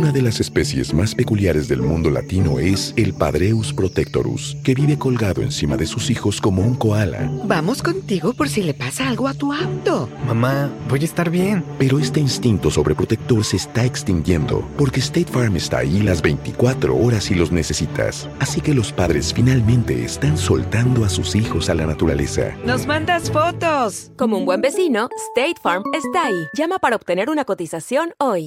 Una de las especies más peculiares del mundo latino es el Padreus protectorus, que vive colgado encima de sus hijos como un koala. Vamos contigo por si le pasa algo a tu auto. Mamá, voy a estar bien. Pero este instinto sobreprotector se está extinguiendo porque State Farm está ahí las 24 horas si los necesitas. Así que los padres finalmente están soltando a sus hijos a la naturaleza. ¡Nos mandas fotos! Como un buen vecino, State Farm está ahí. Llama para obtener una cotización hoy.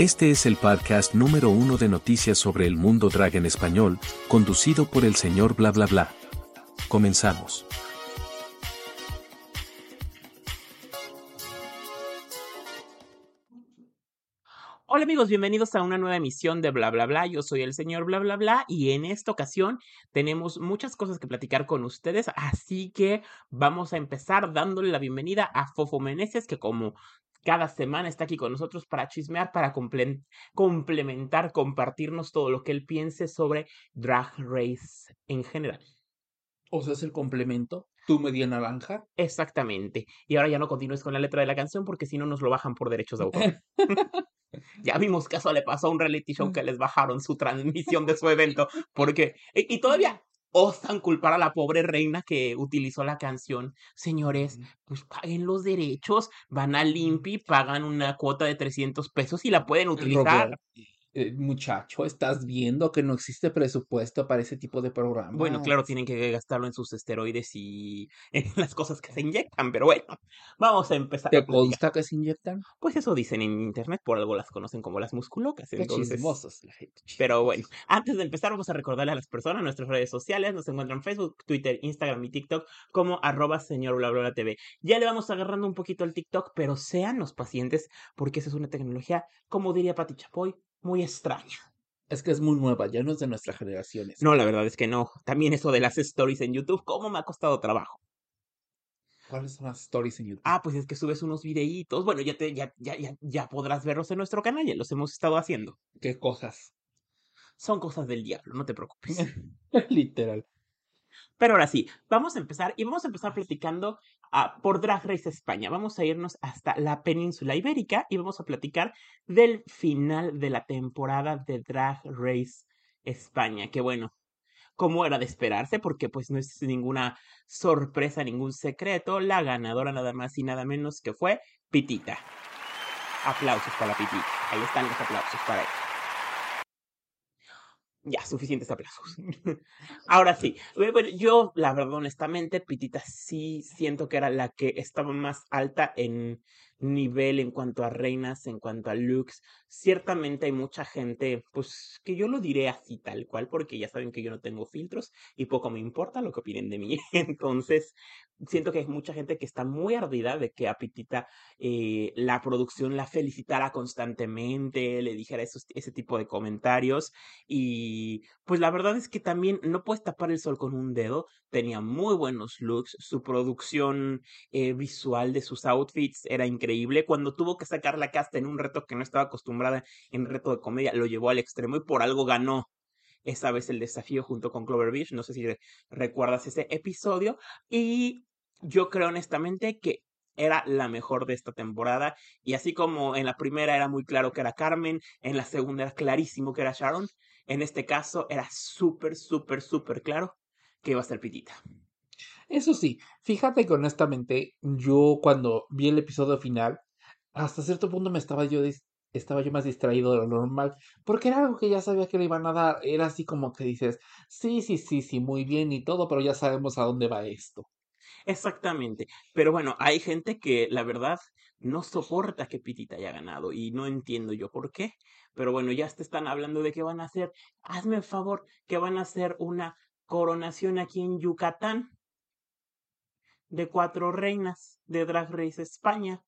Este es el podcast número uno de noticias sobre el mundo drag en español, conducido por el señor bla bla bla. Comenzamos. Hola amigos, bienvenidos a una nueva emisión de Bla Bla Bla. Yo soy el señor Bla Bla Bla y en esta ocasión tenemos muchas cosas que platicar con ustedes, así que vamos a empezar dándole la bienvenida a Fofo Meneses, que como cada semana está aquí con nosotros para chismear, para comple complementar, compartirnos todo lo que él piense sobre Drag Race en general. O sea, es el complemento. Tu media naranja. Exactamente. Y ahora ya no continúes con la letra de la canción porque si no nos lo bajan por derechos de autor. ya vimos que eso le pasó a un reality show que les bajaron su transmisión de su evento porque y, y todavía osan culpar a la pobre reina que utilizó la canción. Señores, pues paguen los derechos, van a Limpi, pagan una cuota de 300 pesos y la pueden utilizar. Eh, muchacho, estás viendo que no existe presupuesto para ese tipo de programas. Bueno, claro, tienen que gastarlo en sus esteroides y en las cosas que se inyectan, pero bueno, vamos a empezar. ¿Te a consta que se inyectan? Pues eso dicen en internet, por algo las conocen como las musculocas. Entonces, chismosos la gente. Pero bueno, antes de empezar vamos a recordarle a las personas nuestras redes sociales. Nos encuentran en Facebook, Twitter, Instagram y TikTok como arroba señor bla bla bla TV. Ya le vamos agarrando un poquito al TikTok, pero sean los pacientes porque esa es una tecnología, como diría Pati Chapoy, muy extraña. Es que es muy nueva, ya no es de nuestra generación. No, la verdad es que no. También eso de las stories en YouTube, ¿cómo me ha costado trabajo? ¿Cuáles son las stories en YouTube? Ah, pues es que subes unos videitos. Bueno, ya, te, ya, ya, ya, ya podrás verlos en nuestro canal, ya los hemos estado haciendo. ¿Qué cosas? Son cosas del diablo, no te preocupes. Literal. Pero ahora sí, vamos a empezar y vamos a empezar platicando ah, por Drag Race España. Vamos a irnos hasta la península ibérica y vamos a platicar del final de la temporada de Drag Race España. Que bueno, como era de esperarse, porque pues no es ninguna sorpresa, ningún secreto, la ganadora nada más y nada menos que fue Pitita. Aplausos para Pitita. Ahí están los aplausos para ella. Ya, suficientes aplausos. Ahora sí, eh, bueno, yo, la verdad, honestamente, Pitita sí siento que era la que estaba más alta en nivel en cuanto a reinas, en cuanto a looks. Ciertamente hay mucha gente, pues que yo lo diré así tal cual, porque ya saben que yo no tengo filtros y poco me importa lo que opinen de mí. Entonces, siento que hay mucha gente que está muy ardida de que a Pitita eh, la producción la felicitara constantemente, le dijera ese tipo de comentarios. Y pues la verdad es que también no puedes tapar el sol con un dedo. Tenía muy buenos looks, su producción eh, visual de sus outfits era increíble. Cuando tuvo que sacar la casta en un reto que no estaba acostumbrada en reto de comedia, lo llevó al extremo y por algo ganó esta vez el desafío junto con Clover Beach. No sé si re- recuerdas ese episodio. Y yo creo honestamente que era la mejor de esta temporada. Y así como en la primera era muy claro que era Carmen, en la segunda era clarísimo que era Sharon, en este caso era súper, súper, súper claro que iba a ser Pitita. Eso sí, fíjate que honestamente, yo cuando vi el episodio final, hasta cierto punto me estaba yo estaba yo más distraído de lo normal, porque era algo que ya sabía que le iban a dar, era así como que dices, sí, sí, sí, sí, muy bien y todo, pero ya sabemos a dónde va esto. Exactamente. Pero bueno, hay gente que la verdad no soporta que Pitita haya ganado y no entiendo yo por qué. Pero bueno, ya te están hablando de que van a hacer, hazme el favor, que van a hacer una coronación aquí en Yucatán de cuatro reinas de Drag Race España,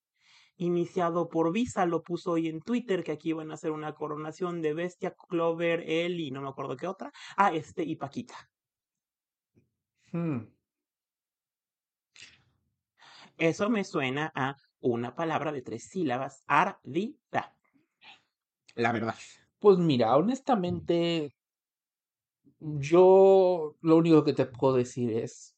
iniciado por Visa, lo puso hoy en Twitter que aquí van a hacer una coronación de Bestia, Clover, él y no me acuerdo qué otra, ah, este y Paquita. Hmm. Eso me suena a una palabra de tres sílabas, ardida. La verdad. Pues mira, honestamente, yo lo único que te puedo decir es,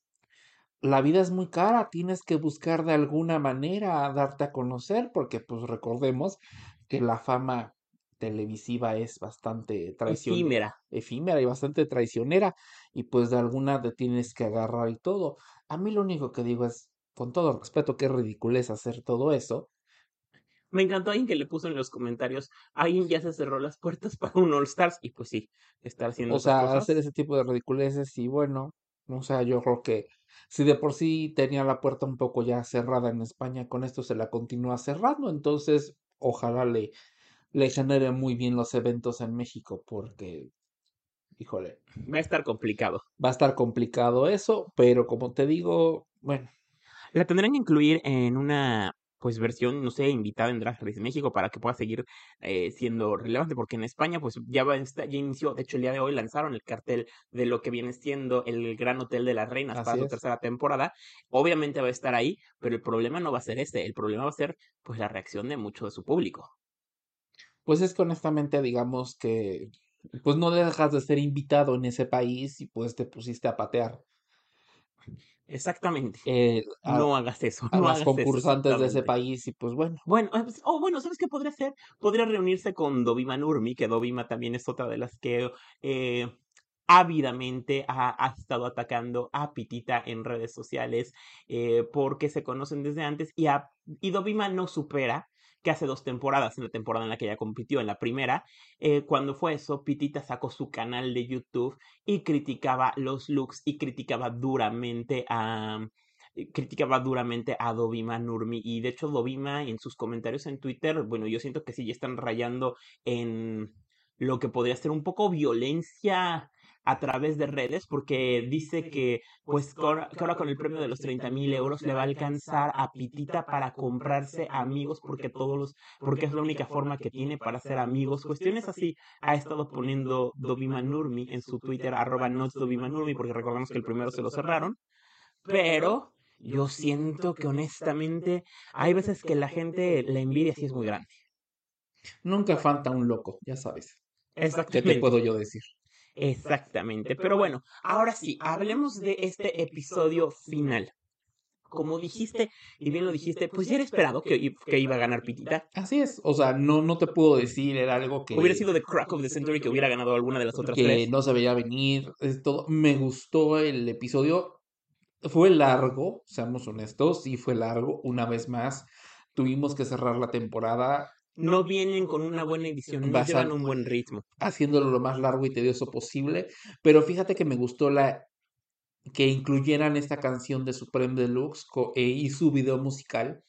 la vida es muy cara, tienes que buscar de alguna manera darte a conocer, porque pues recordemos que la fama televisiva es bastante traicionera. Efímera. Efímera y bastante traicionera, y pues de alguna te tienes que agarrar y todo. A mí lo único que digo es, con todo respeto, qué ridiculez hacer todo eso. Me encantó alguien que le puso en los comentarios, alguien ya se cerró las puertas para un All Stars, y pues sí, estar haciendo O sea, cosas. hacer ese tipo de ridiculeces y bueno, o sea, yo creo que si de por sí tenía la puerta un poco ya cerrada en España, con esto se la continúa cerrando, entonces ojalá le, le genere muy bien los eventos en México, porque, híjole, Va a estar complicado. va a estar complicado eso, pero como te digo, bueno, La tendrán que incluir en una pues versión, no sé, invitada en Drag Race México para que pueda seguir eh, siendo relevante, porque en España pues ya, va, ya inició, de hecho el día de hoy lanzaron el cartel de lo que viene siendo el Gran Hotel de las Reinas para su es. tercera temporada. Obviamente va a estar ahí, pero el problema no va a ser este, el problema va a ser pues la reacción de mucho de su público. pues es que honestamente digamos que pues no dejas de ser invitado en ese país y pues te pusiste a patear Exactamente. eh, a, No hagas eso. a no las hagas eso, concursantes de ese país y pues bueno. Bueno, ah, pues, oh, bueno, ¿sabes qué podría hacer? Podría reunirse con Dovima Nurmi, que Dovima también es otra de las que eh, ávidamente ha, ha estado atacando a Pitita en redes sociales eh, porque se conocen desde antes y, a, y Dovima no supera que hace dos temporadas, en la temporada en la que ella compitió, en la primera, eh, cuando fue eso, Pitita sacó su canal de YouTube y criticaba los looks y criticaba duramente a, eh, criticaba duramente a Dovima Nurmi. Y de hecho Dovima en sus comentarios en Twitter, bueno, yo siento que sí ya están rayando en lo que podría ser un poco violencia a través de redes porque dice que pues que ahora con el premio de los 30 mil euros le va a alcanzar a Pitita para comprarse amigos porque todos los porque es la única forma que tiene para ser amigos cuestiones así ha estado poniendo Dovima Nurmi en su Twitter arroba Nurmi porque recordamos que el primero se lo cerraron pero yo siento que honestamente hay veces que la gente, la envidia sí es muy grande. Nunca falta un loco, ya sabes. ¿Qué te Exactamente. puedo yo decir? Exactamente. Pero bueno, ahora sí, hablemos de este episodio final. Como dijiste, y bien lo dijiste, pues ya era esperado que, que iba a ganar Pitita. Así es, o sea, no, no te puedo decir, era algo que, Hubiera sido The Crack of the Century que hubiera ganado alguna de las otras que tres. no se veía venir. Es todo. Me gustó el episodio. Fue largo, seamos honestos, sí fue largo. Una vez más, tuvimos que cerrar la temporada No vienen con una buena edición, no llevan un buen ritmo. haciéndolo lo más largo y tedioso posible. Pero fíjate que me gustó la que incluyeran esta canción de Supreme Deluxe eh, y su video musical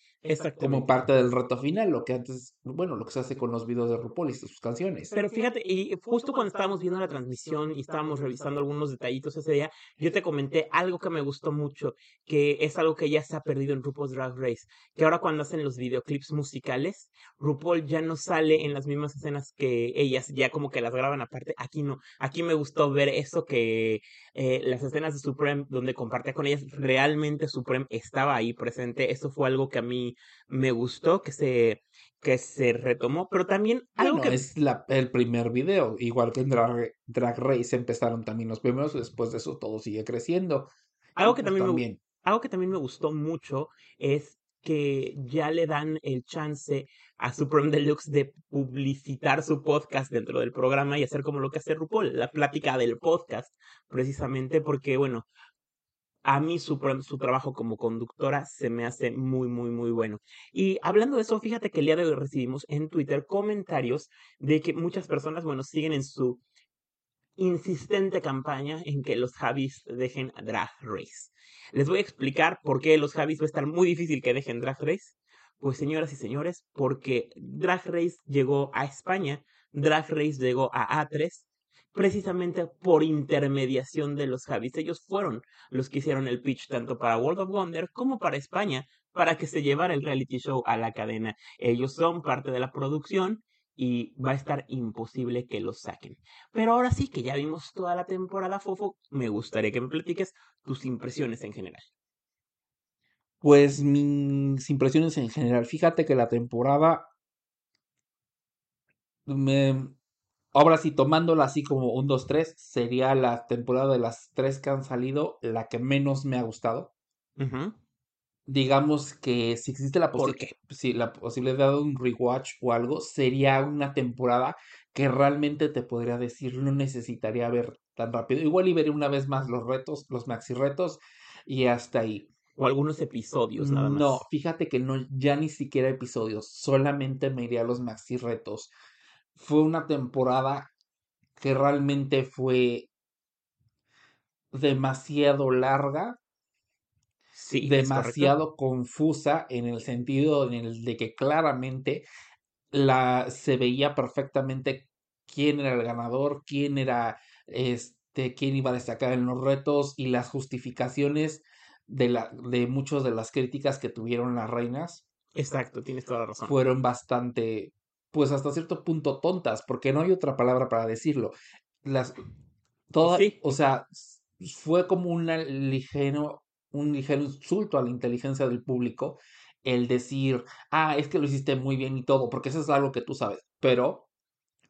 como parte del reto final, lo que antes, bueno, lo que se hace con los videos de RuPaul y sus canciones. Pero fíjate, y justo cuando estábamos viendo la transmisión y estábamos revisando algunos detallitos ese día, yo te comenté algo que me gustó mucho, que es algo que ya se ha perdido en RuPaul's Drag Race, que ahora cuando hacen los videoclips musicales, RuPaul ya no sale en las mismas escenas que ellas, ya como que las graban aparte, aquí no, aquí me gustó ver eso que eh, las escenas de Supreme donde compartía con ellas, realmente Supreme estaba ahí presente, eso fue algo que a mí me gustó, que se que se retomó, pero también algo Bueno, que es la, el primer video, igual que en Drag, Drag Race empezaron también los primeros, después de eso todo sigue creciendo. Algo que también, me, algo que también me gustó mucho es que ya le dan el chance a Supreme Deluxe de publicitar su podcast dentro del programa y hacer como lo que hace RuPaul, la plática del podcast, precisamente porque, bueno, a mí su, su trabajo como conductora se me hace muy, muy, muy bueno. Y hablando de eso, fíjate que el día de hoy recibimos en Twitter comentarios de que muchas personas, bueno, siguen en su insistente campaña en que los Javis dejen Drag Race. Les voy a explicar por qué los Javis va a estar muy difícil que dejen Drag Race. Pues señoras y señores, porque Drag Race llegó a España, Drag Race llegó a A3, precisamente por intermediación de los Javis. Ellos fueron los que hicieron el pitch tanto para World of Wonder como para España, para que se llevara el reality show a la cadena. Ellos son parte de la producción y va a estar imposible que los saquen. Pero ahora sí que ya vimos toda la temporada Fofo, me gustaría que me platiques tus impresiones en general. Pues mis impresiones en general. Fíjate que la temporada me ahora sí tomándola así como un 2 3 sería la temporada de las tres que han salido la que menos me ha gustado. Digamos que si existe la, si la posibilidad de un rewatch o algo, sería una temporada que realmente te podría decir no necesitaría ver tan rápido. Igual y veré una vez más los retos, los maxi retos y hasta ahí. O algunos episodios nada más. No, fíjate que no, ya ni siquiera episodios, solamente me iría a los maxi retos. Fue una temporada que realmente fue demasiado larga, sí, demasiado confusa en el sentido en el de que claramente la se veía perfectamente quién era el ganador, quién era este, quién iba a destacar en los retos y las justificaciones de, la, de muchas de las críticas que tuvieron las reinas. Exacto, tienes toda la razón. Fueron bastante, pues hasta cierto punto tontas, porque no hay otra palabra para decirlo. Las, todas, o sea, fue como un ligero, un ligero insulto a la inteligencia del público el decir, ah, es que lo hiciste muy bien y todo, porque eso es algo que tú sabes, pero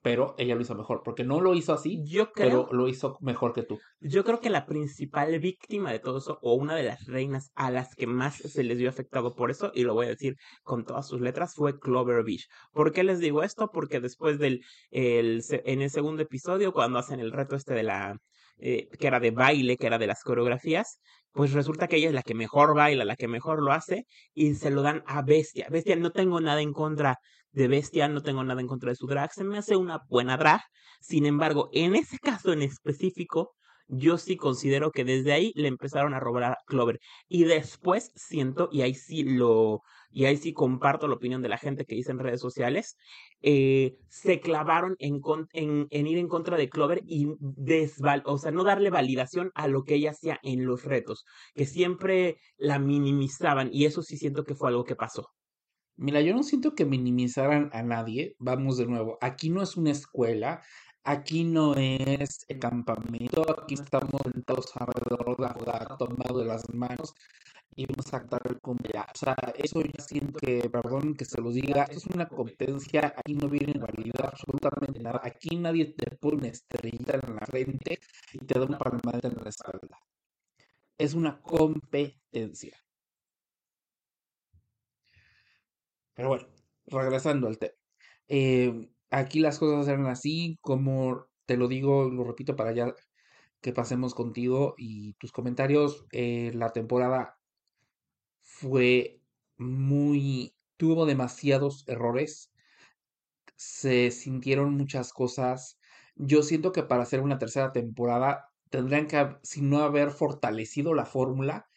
pero ella lo hizo mejor, porque no lo hizo así, yo creo, pero lo hizo mejor que tú. Yo creo que la principal víctima de todo eso, o una de las reinas a las que más se les vio afectado por eso, y lo voy a decir con todas sus letras, fue Clover Beach. ¿Por qué les digo esto? Porque después del, el, en el segundo episodio, cuando hacen el reto este de la, eh, que era de baile, que era de las coreografías, pues resulta que ella es la que mejor baila, la que mejor lo hace, y se lo dan a Bestia. Bestia, no tengo nada en contra de Bestia, no tengo nada en contra de su drag, se me hace una buena drag. Sin embargo, en ese caso en específico, yo sí considero que desde ahí le empezaron a robar a Clover. Y después siento, y ahí sí lo, y ahí sí comparto la opinión de la gente que dice en redes sociales, eh, se clavaron en, en, ir en contra de Clover y desval, o sea, no darle validación a lo que ella hacía en los retos, que siempre la minimizaban y eso sí siento que fue algo que pasó. Mira, yo no siento que minimizaran a nadie. Vamos de nuevo. Aquí no es una escuela. Aquí no es el campamento. Aquí estamos sentados alrededor de la tomado de las manos y vamos a cantar el cumpleaños. O sea, eso ya siento que, perdón que se lo diga, es una competencia. Aquí no viene a validar absolutamente nada. Aquí nadie te pone una estrellita en la frente y te da una palmadita en la espalda. Es una competencia. Pero bueno, regresando al tema. Eh, aquí las cosas eran así, como te lo digo, lo repito para ya que pasemos contigo y tus comentarios. Eh, la temporada fue muy... tuvo demasiados errores. Se sintieron muchas cosas. Yo siento que para hacer una tercera temporada tendrían que, si no haber fortalecido la fórmula,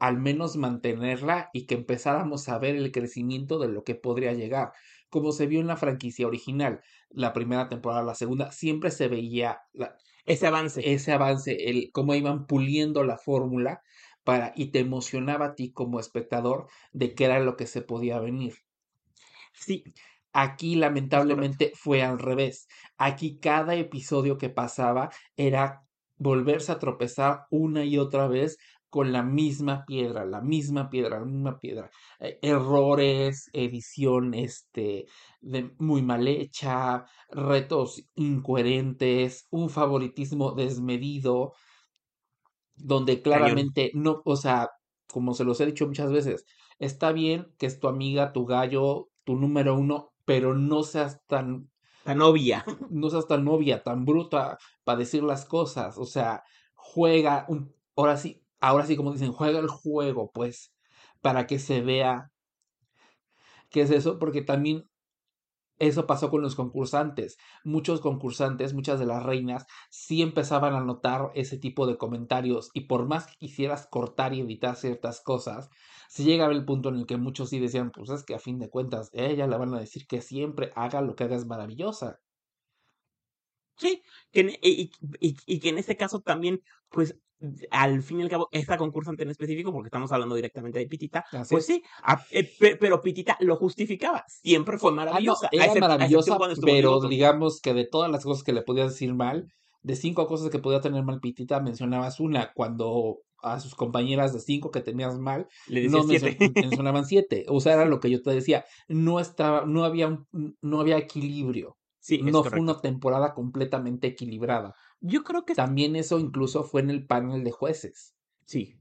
al menos mantenerla y que empezáramos a ver el crecimiento de lo que podría llegar. Como se vio en la franquicia original, la primera temporada, la segunda, siempre se veía ese avance. Ese avance, el cómo iban puliendo la fórmula para y te emocionaba a ti como espectador de qué era lo que se podía venir. Sí. Aquí lamentablemente fue al revés. Aquí cada episodio que pasaba era volverse a tropezar una y otra vez con la misma piedra, la misma piedra, la misma piedra. Eh, errores, edición este, de, muy mal hecha, retos incoherentes, un favoritismo desmedido, donde claramente no, o sea, como se los he dicho muchas veces, está bien que es tu amiga, tu gallo, tu número uno, pero no seas tan... Tan obvia. No seas tan obvia, tan bruta para decir las cosas. O sea, juega un... Ahora sí, ahora sí, como dicen, juega el juego, pues, para que se vea qué es eso, porque también eso pasó con los concursantes. Muchos concursantes, muchas de las reinas, sí empezaban a notar ese tipo de comentarios y por más que quisieras cortar y editar ciertas cosas, si llegaba el punto en el que muchos sí decían, pues es que a fin de cuentas, ella le van a decir que siempre haga lo que haga es maravillosa. Sí, que y, y, y, que en ese caso también, pues al fin y al cabo, esta concursante en específico, porque estamos hablando directamente de Pitita, pues sí, eh, pero Pitita lo justificaba, siempre fue maravillosa. Ah, no, era maravillosa, pero digamos que de todas las cosas que le podías decir mal, de cinco cosas que podía tener mal Pitita, mencionabas una, cuando a sus compañeras de cinco que tenías mal, le no siete. mencionaban siete. O sea, era lo que yo te decía, no estaba, no había, no había equilibrio. Sí, no fue una temporada completamente equilibrada. Yo creo que también eso incluso fue en el panel de jueces. Sí.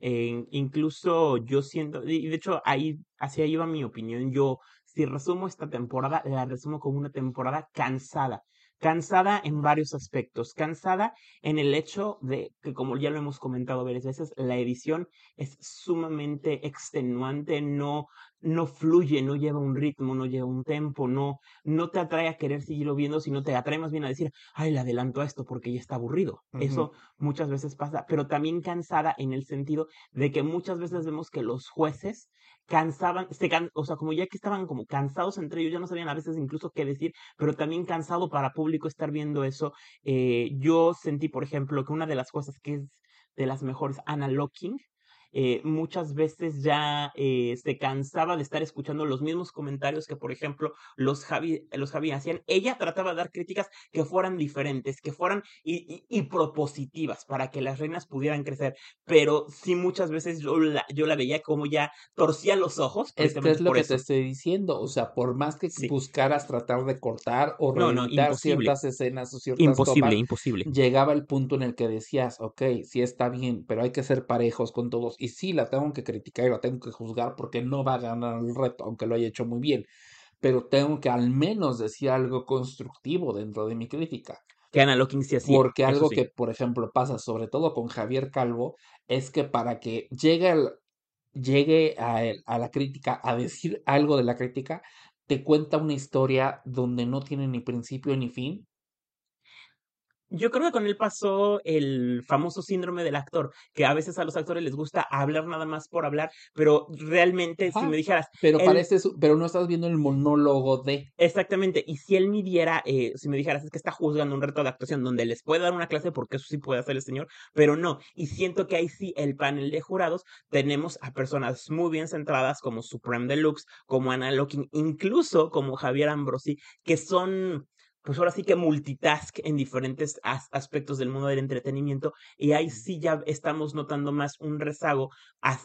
Eh, incluso yo siento, y de hecho ahí, hacia ahí va mi opinión. Yo, si resumo esta temporada, la resumo como una temporada cansada. Cansada en varios aspectos. Cansada en el hecho de que, como ya lo hemos comentado varias veces, la edición es sumamente extenuante, no, no fluye, no lleva un ritmo, no lleva un tempo, no, no te atrae a querer seguirlo viendo, sino te atrae más bien a decir, ay, le adelanto a esto porque ya está aburrido. Eso muchas veces pasa, pero también cansada en el sentido de que muchas veces vemos que los jueces cansaban, se o sea, como ya que estaban como cansados entre ellos, ya no sabían a veces incluso qué decir, pero también cansado para público estar viendo eso. Eh, yo sentí, por ejemplo, que una de las cosas que es de las mejores, Anna Locking, eh, muchas veces ya eh, se cansaba de estar escuchando los mismos comentarios que, por ejemplo, los Javi, los Javi hacían. Ella trataba de dar críticas que fueran diferentes, que fueran y, y, propositivas para que las reinas pudieran crecer. Pero sí, muchas veces yo la, yo la veía como ya torcía los ojos. Es es lo que te estoy diciendo. O sea, por más que buscaras tratar de cortar o no, ciertas escenas o ciertas Imposible, imposible. Llegaba el punto en el que decías, ok, sí está bien, pero hay que ser parejos con todos y sí la tengo que criticar y la tengo que juzgar porque no va a ganar el reto, aunque lo haya hecho muy bien, pero tengo que al menos decir algo constructivo dentro de mi crítica. Que Ana Locking sí así. Porque algo que, por ejemplo, pasa sobre todo con Javier Calvo es que para que llegue, el, llegue a, a la crítica, a decir algo de la crítica, te cuenta una historia donde no tiene ni principio ni fin yo creo que con él pasó el famoso síndrome del actor, que a veces a los actores les gusta hablar nada más por hablar, pero realmente si me dijeras... Pero parece, pero no estás viendo el monólogo de... Exactamente, y si él midiera, eh, si me dijeras, es que está juzgando un reto de actuación donde les puede dar una clase, porque eso sí puede hacer el señor, pero no, y siento que ahí sí el panel de jurados tenemos a personas muy bien centradas como Supreme Deluxe, como Anna Locking, incluso como Javier Ambrosi, que son pues ahora sí que multitask en diferentes aspectos del mundo del entretenimiento y ahí sí ya estamos notando más un rezago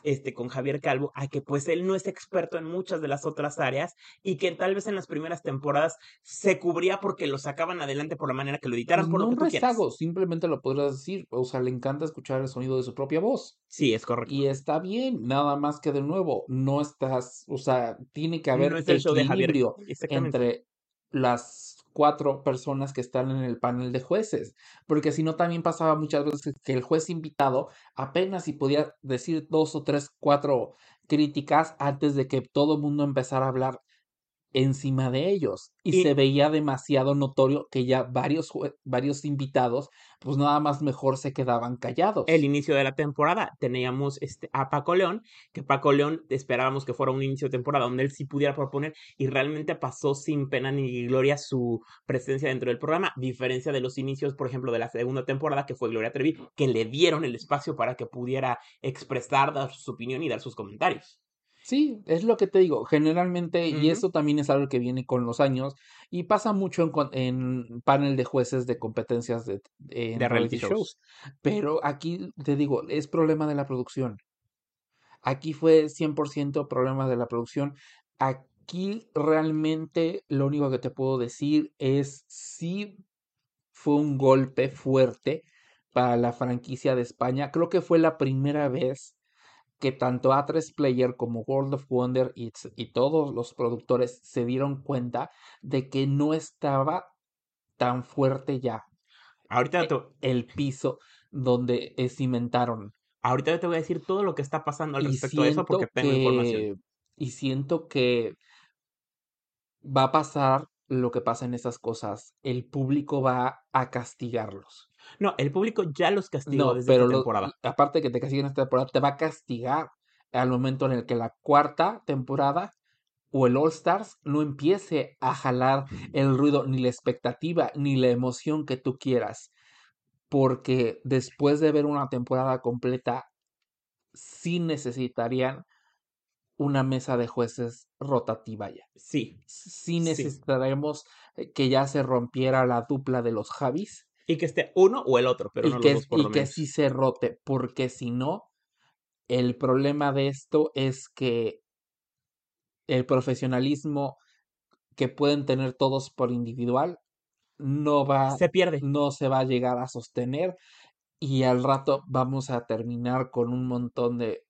este con Javier Calvo a que pues él no es experto en muchas de las otras áreas y que tal vez en las primeras temporadas se cubría porque lo sacaban adelante por la manera que lo editaran por no lo que un rezago, simplemente lo podrás decir, o sea, le encanta escuchar el sonido de su propia voz. Sí, es correcto. Y está bien, nada más que de nuevo, no estás, o sea, tiene que haber no equilibrio entre las cuatro personas que están en el panel de jueces, porque si no también pasaba muchas veces que el juez invitado apenas si podía decir dos o tres, cuatro críticas antes de que todo el mundo empezara a hablar encima de ellos y, se veía demasiado notorio que ya varios varios invitados pues nada más mejor se quedaban callados. El inicio de la temporada teníamos este a Paco León, que Paco León esperábamos que fuera un inicio de temporada donde él sí pudiera proponer y realmente pasó sin pena ni gloria su presencia dentro del programa, diferencia de los inicios, por ejemplo, de la segunda temporada que fue Gloria Trevi, que le dieron el espacio para que pudiera expresar, dar su opinión y dar sus comentarios. Sí, es lo que te digo, generalmente, y eso también es algo que viene con los años, y pasa mucho en, en panel de jueces de competencias de, de reality shows. Pero aquí te digo, es problema de la producción. Aquí fue 100% problema de la producción. Aquí realmente lo único que te puedo decir es si fue un golpe fuerte para la franquicia de España. Creo que fue la primera vez que tanto A3 Player como World of Wonder y, y, todos los productores se dieron cuenta de que no estaba tan fuerte ya. Ahorita e el piso donde cimentaron. Ahorita te voy a decir todo lo que está pasando al respecto de eso porque tengo información. Y siento que va a pasar lo que pasa en esas cosas. El público va a castigarlos. No, el público ya los castigó No, desde pero esta lo- temporada. aparte que te castiguen esta temporada, te va a castigar al momento en el que la cuarta temporada o el All Stars no empiece a jalar el ruido, ni la expectativa, ni la emoción que tú quieras. Porque después de ver una temporada completa, sí necesitarían una mesa de jueces rotativa ya. Sí. Sí Sí. necesitaremos eh, que ya se rompiera la dupla de los Javis Y que esté uno o el otro, pero y no que, los dos por y lo que menos. sí se rote, porque si no, el problema de esto es que el profesionalismo que pueden tener todos por individual no va, Se pierde. no se va a llegar a sostener y al rato vamos a terminar con un montón de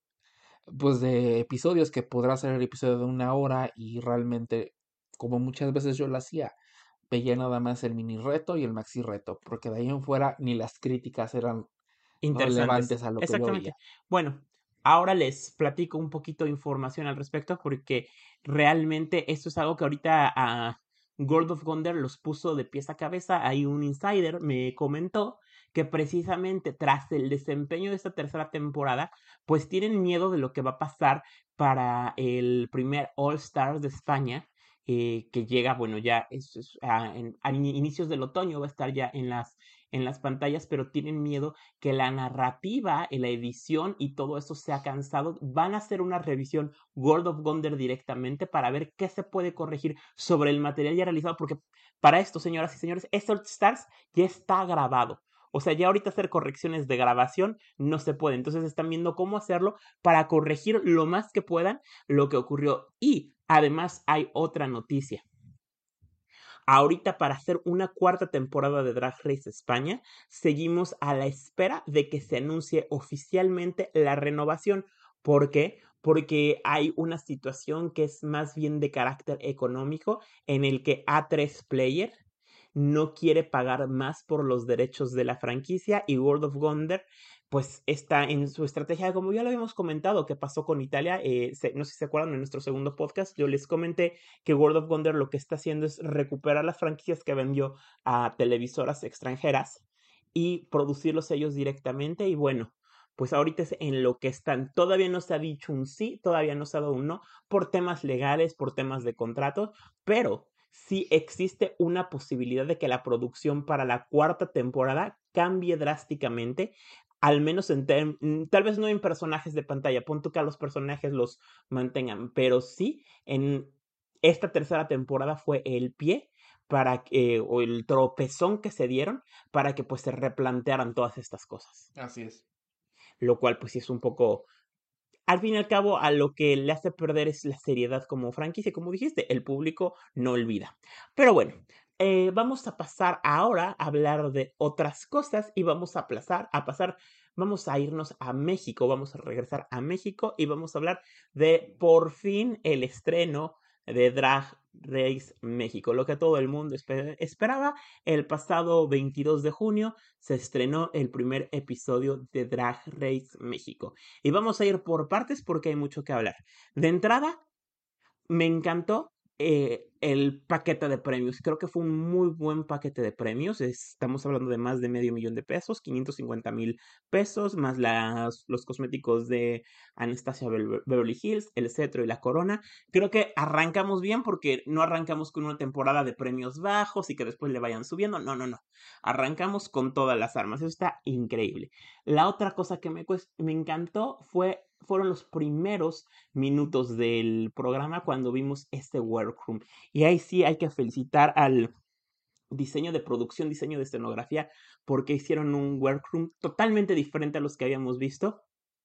pues de episodios que podrá ser el episodio de una hora y realmente como muchas veces yo lo hacía veía nada más el mini reto y el maxi reto porque de ahí en fuera ni las críticas eran relevantes a lo que yo veía. Bueno, ahora les platico un poquito de información al respecto porque realmente esto es algo que ahorita a World of Wonder los puso de pies a cabeza. Hay un insider me comentó que precisamente tras el desempeño de esta tercera temporada, pues tienen miedo de lo que va a pasar para el primer All Stars de España, eh, que llega, bueno, ya es, a, en, a inicios del otoño, va a estar ya en las, en las pantallas, pero tienen miedo que la narrativa, la edición y todo eso sea cansado. Van a hacer una revisión World of Wonder directamente para ver qué se puede corregir sobre el material ya realizado, porque para esto, señoras y señores, este Stars ya está grabado. O sea, ya ahorita hacer correcciones de grabación no se puede. Entonces están viendo cómo hacerlo para corregir lo más que puedan lo que ocurrió. Y además hay otra noticia. Ahorita para hacer una cuarta temporada de Drag Race España, seguimos a la espera de que se anuncie oficialmente la renovación. ¿Por qué? Porque hay una situación que es más bien de carácter económico en el que A3 Player no quiere pagar más por los derechos de la franquicia y World of Wonder pues está en su estrategia, como ya lo habíamos comentado, que pasó con Italia, eh, se, no sé si se acuerdan en nuestro segundo podcast, yo les comenté que World of Wonder lo que está haciendo es recuperar las franquicias que vendió a televisoras extranjeras y producirlos ellos directamente y bueno, pues ahorita es en lo que están. Todavía no se ha dicho un sí, todavía no se ha dado un no, por temas legales, por temas de contrato, pero sí existe una posibilidad de que la producción para la cuarta temporada cambie drásticamente, al menos en tal vez no en personajes de pantalla, punto que a los personajes los mantengan, pero sí en esta tercera temporada fue el pie para que, o el tropezón que se dieron para que pues se replantearan todas estas cosas. Así es. Lo cual pues sí es un poco al fin y al cabo, a lo que le hace perder es la seriedad como franquicia. Como dijiste, el público no olvida. Pero bueno, eh, vamos a pasar ahora a hablar de otras cosas y vamos a, pasar, a pasar, vamos a irnos a México, vamos a regresar a México y vamos a hablar de por fin el estreno de Drag Race México, lo que todo el mundo esper esperaba. El pasado 22 de junio se estrenó el primer episodio de Drag Race México. Y vamos a ir por partes porque hay mucho que hablar. De entrada, me encantó eh, el paquete de premios. Creo que fue un muy buen paquete de premios. Estamos hablando de más de medio millón de pesos, 550 mil pesos, más las, los cosméticos de Anastasia Beverly Hills, el cetro y la corona. Creo que arrancamos bien porque no arrancamos con una temporada de premios bajos y que después le vayan subiendo. No, no, no. Arrancamos con todas las armas. Eso está increíble. La otra cosa que me, me encantó fue fueron los primeros minutos del programa cuando vimos este workroom. Y ahí sí hay que felicitar al diseño de producción, diseño de escenografía, porque hicieron un workroom totalmente diferente a los que habíamos visto.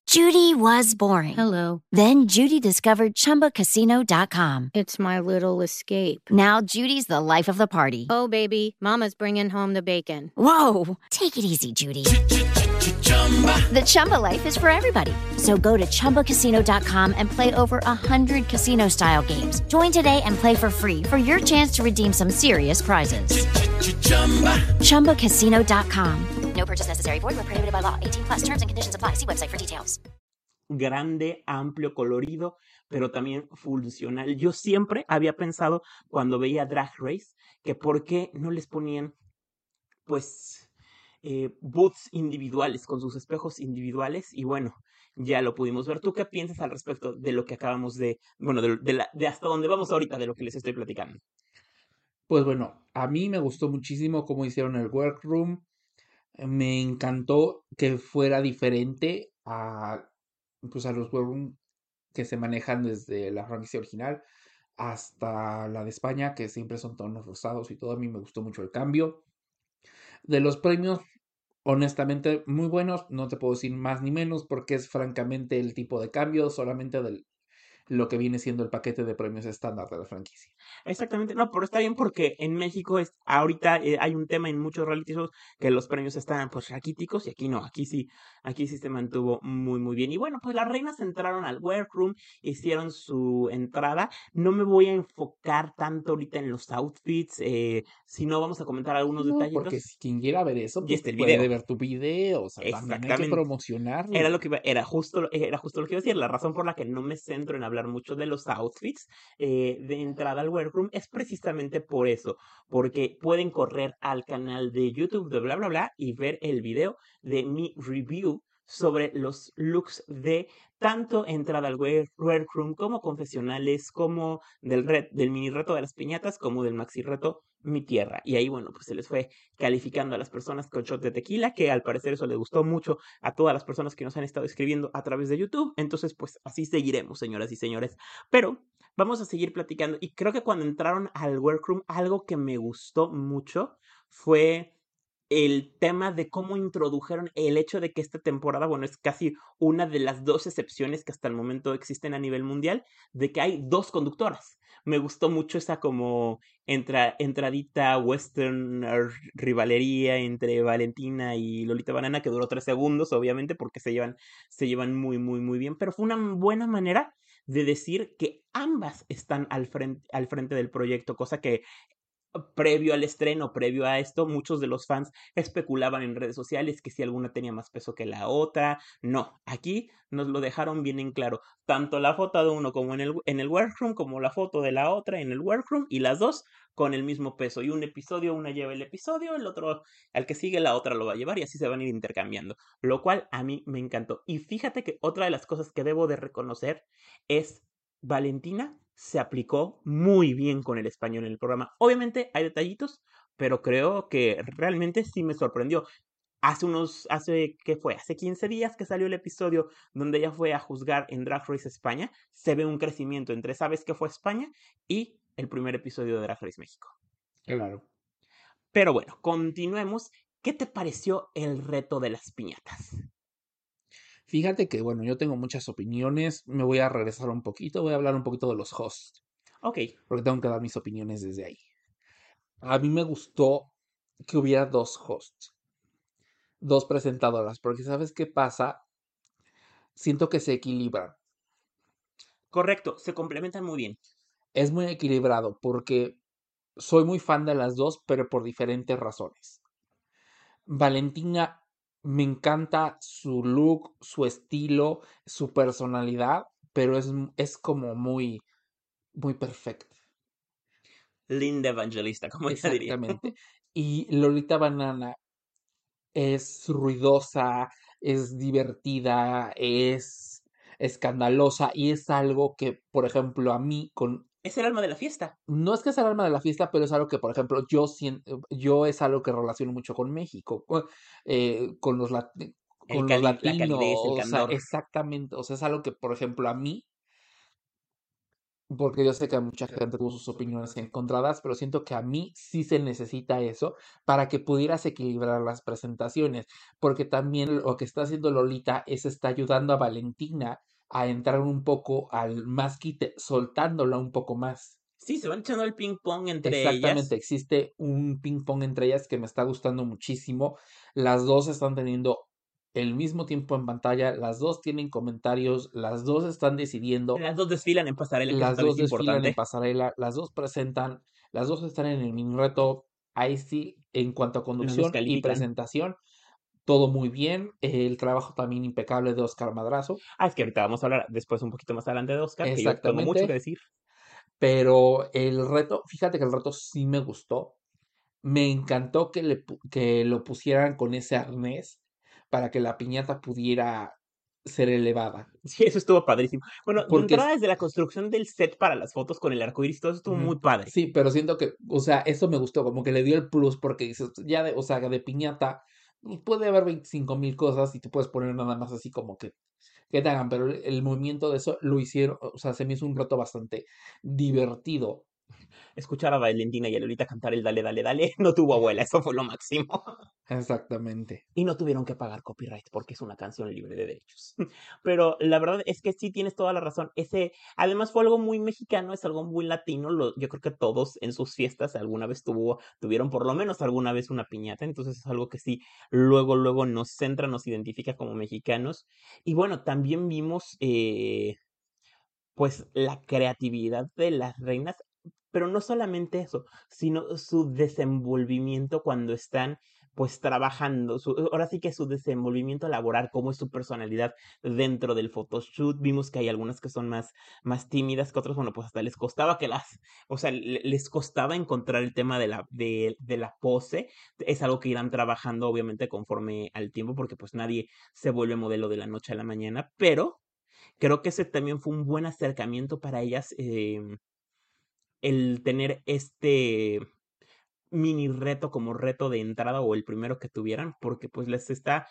Judy was boring. Hello. Then Judy discovered ChumbaCasino.com. It's my little escape. Now Judy's the life of the party. Oh, baby, Mama's bringing home the bacon. Whoa, take it easy, Judy. The Chumba life is for everybody. So go to ChumbaCasino.com and play over 100 casino-style games. Join today and play for free for your chance to redeem some serious prizes. ChumbaCasino.com. No purchase necessary. Void where prohibited by law. 18 plus terms and conditions apply. See website for details. Grande, amplio, colorido. pero también funcional. Yo siempre había pensado cuando veía Drag Race que por qué no les ponían, pues, eh, booths individuales con sus espejos individuales y bueno, ya lo pudimos ver. ¿Tú qué piensas al respecto de lo que acabamos de, bueno, de, de, la, de hasta dónde vamos ahorita de lo que les estoy platicando? Pues bueno, a mí me gustó muchísimo cómo hicieron el workroom. Me encantó que fuera diferente a, pues a los workroom que se manejan desde la franquicia original hasta la de España, que siempre son tonos rosados y todo. A mí me gustó mucho el cambio. De los premios, honestamente, muy buenos. No te puedo decir más ni menos porque es francamente el tipo de cambio solamente del lo que viene siendo el paquete de premios estándar de la franquicia. Exactamente, no, pero está bien porque en México es, ahorita eh, hay un tema en muchos reality shows que los premios están pues raquíticos y aquí no, aquí sí, aquí sí se mantuvo muy muy bien. Y bueno, pues las reinas entraron al workroom, hicieron su entrada. No me voy a enfocar tanto ahorita en los outfits, eh, si no vamos a comentar algunos No, detalles. porque si quien quiera ver eso, Y pues este el puede video. ver tu video, o sea, también hay que Exactamente. promocionarlo. Era lo que iba- era justo, era justo lo que iba a decir. La razón por la que no me centro en hablar mucho de los outfits eh, de entrada al workroom es precisamente por eso, porque pueden correr al canal de YouTube de bla bla bla y ver el video de mi review sobre los looks de tanto entrada al workroom como confesionales, como del, red, del mini reto de las piñatas, como del maxi reto Mi Tierra. Y ahí, bueno, pues se les fue calificando a las personas con shot de tequila, que al parecer eso le gustó mucho a todas las personas que nos han estado escribiendo a través de YouTube. Entonces, pues así seguiremos, señoras y señores. Pero vamos a seguir platicando. Y creo que cuando entraron al workroom, algo que me gustó mucho fue el tema de cómo introdujeron el hecho de que esta temporada, bueno, es casi una de las dos excepciones que hasta el momento existen a nivel mundial, de que hay dos conductoras. Me gustó mucho esa como entra, entradita western r- rivalería entre Valentina y Lolita Banana, que duró tres segundos, obviamente, porque se llevan, se llevan muy, muy, muy bien, pero fue una buena manera de decir que ambas están al frente, al frente del proyecto, cosa que previo al estreno, previo a esto, muchos de los fans especulaban en redes sociales que si alguna tenía más peso que la otra. No, aquí nos lo dejaron bien en claro. Tanto la foto de uno como en el, en el workroom, como la foto de la otra en el workroom, y las dos con el mismo peso. Y un episodio, una lleva el episodio, el otro, al que sigue, la otra lo va a llevar, y así se van a ir intercambiando. Lo cual a mí me encantó. Y fíjate que otra de las cosas que debo de reconocer es Valentina se aplicó muy bien con el español en el programa. Obviamente hay detallitos, pero creo que realmente sí me sorprendió. Hace unos, hace, ¿qué fue? Hace 15 días que salió el episodio donde ella fue a juzgar en Drag Race España. Se ve un crecimiento entre Sabes que fue España y el primer episodio de Drag Race México. Claro. Pero bueno, continuemos. ¿Qué te pareció el reto de las piñatas? Fíjate que, bueno, yo tengo muchas opiniones. Me voy a regresar un poquito. Voy a hablar un poquito de los hosts. Ok. Porque tengo que dar mis opiniones desde ahí. A mí me gustó que hubiera dos hosts. Dos presentadoras. Porque ¿sabes qué pasa? Siento que se equilibran. Correcto, se complementan muy bien. Es muy equilibrado porque soy muy fan de las dos, pero por diferentes razones. Valentina me encanta su look, su estilo, su personalidad, pero es, es como muy, muy perfecta. Linda Evangelista, como ella diría. Exactamente. Y Lolita Banana es ruidosa, es divertida, es escandalosa y es algo que, por ejemplo, a mí con Es el alma de la fiesta. no es que sea el alma de la fiesta, pero es algo que, por ejemplo, yo siento, yo es algo que relaciono mucho con México, co- eh, con los, lat- El con los la latinos, calidez, el o sea, candor. exactamente, o sea, es algo que, por ejemplo, a mí, porque yo sé que mucha gente tuvo sus opiniones encontradas, pero siento que a mí sí se necesita eso para que pudieras equilibrar las presentaciones, porque también lo que está haciendo Lolita es está ayudando a Valentina a entrar un poco al más quite, soltándola un poco más. Sí, se van echando el ping pong entre Exactamente, ellas. existe un ping pong entre ellas que me está gustando muchísimo. Las dos están teniendo el mismo tiempo en pantalla, las dos tienen comentarios, las dos están decidiendo, Las dos desfilan en pasarela, las dos es desfilan importante. en pasarela, las dos presentan, las dos están en el mini reto. Ahí sí, en cuanto a conducción y presentación, todo muy bien. El trabajo también impecable de Oscar Madrazo. Ah, es que ahorita vamos a hablar después un poquito más adelante de Oscar, que yo tengo mucho que decir. Pero el reto, fíjate que el reto sí me gustó. Me encantó que, le, que lo pusieran con ese arnés para que la piñata pudiera ser elevada. Sí, eso estuvo padrísimo. Bueno, Porque... de desde la construcción del set para las fotos con el arco iris, todo eso estuvo muy padre. Sí, pero siento que, o sea, eso me gustó, como que le dio el plus, porque dices, ya de, o sea, de piñata, puede haber 25 mil cosas y tú puedes poner nada más así como que, que te hagan, pero el movimiento de eso lo hicieron, o sea, se me hizo un reto bastante divertido escuchar a Valentina y a Lolita cantar el Dale, Dale, Dale, no tuvo abuela, eso fue lo máximo. Exactamente. Y no tuvieron que pagar copyright porque es una canción libre de derechos. Pero la verdad es que sí tienes toda la razón. Ese, además fue algo muy mexicano, es algo muy latino. Lo, yo creo que todos en sus fiestas alguna vez tuvo, tuvieron por lo menos alguna vez una piñata. Entonces es algo que sí, luego, luego nos centra, nos identifica como mexicanos. Y bueno, también vimos eh, pues la creatividad de las reinas pero no solamente eso, sino su desenvolvimiento cuando están pues trabajando, su, ahora sí que su desenvolvimiento laboral, cómo es su personalidad dentro del photoshoot, vimos que hay algunas que son más, más tímidas que otras, bueno, pues hasta les costaba que las, o sea, les costaba encontrar el tema de la, de, de la pose, es algo que irán trabajando obviamente conforme al tiempo, porque pues nadie se vuelve modelo de la noche a la mañana, pero creo que ese también fue un buen acercamiento para ellas. Eh, el tener este mini reto como reto de entrada o el primero que tuvieran, porque pues les está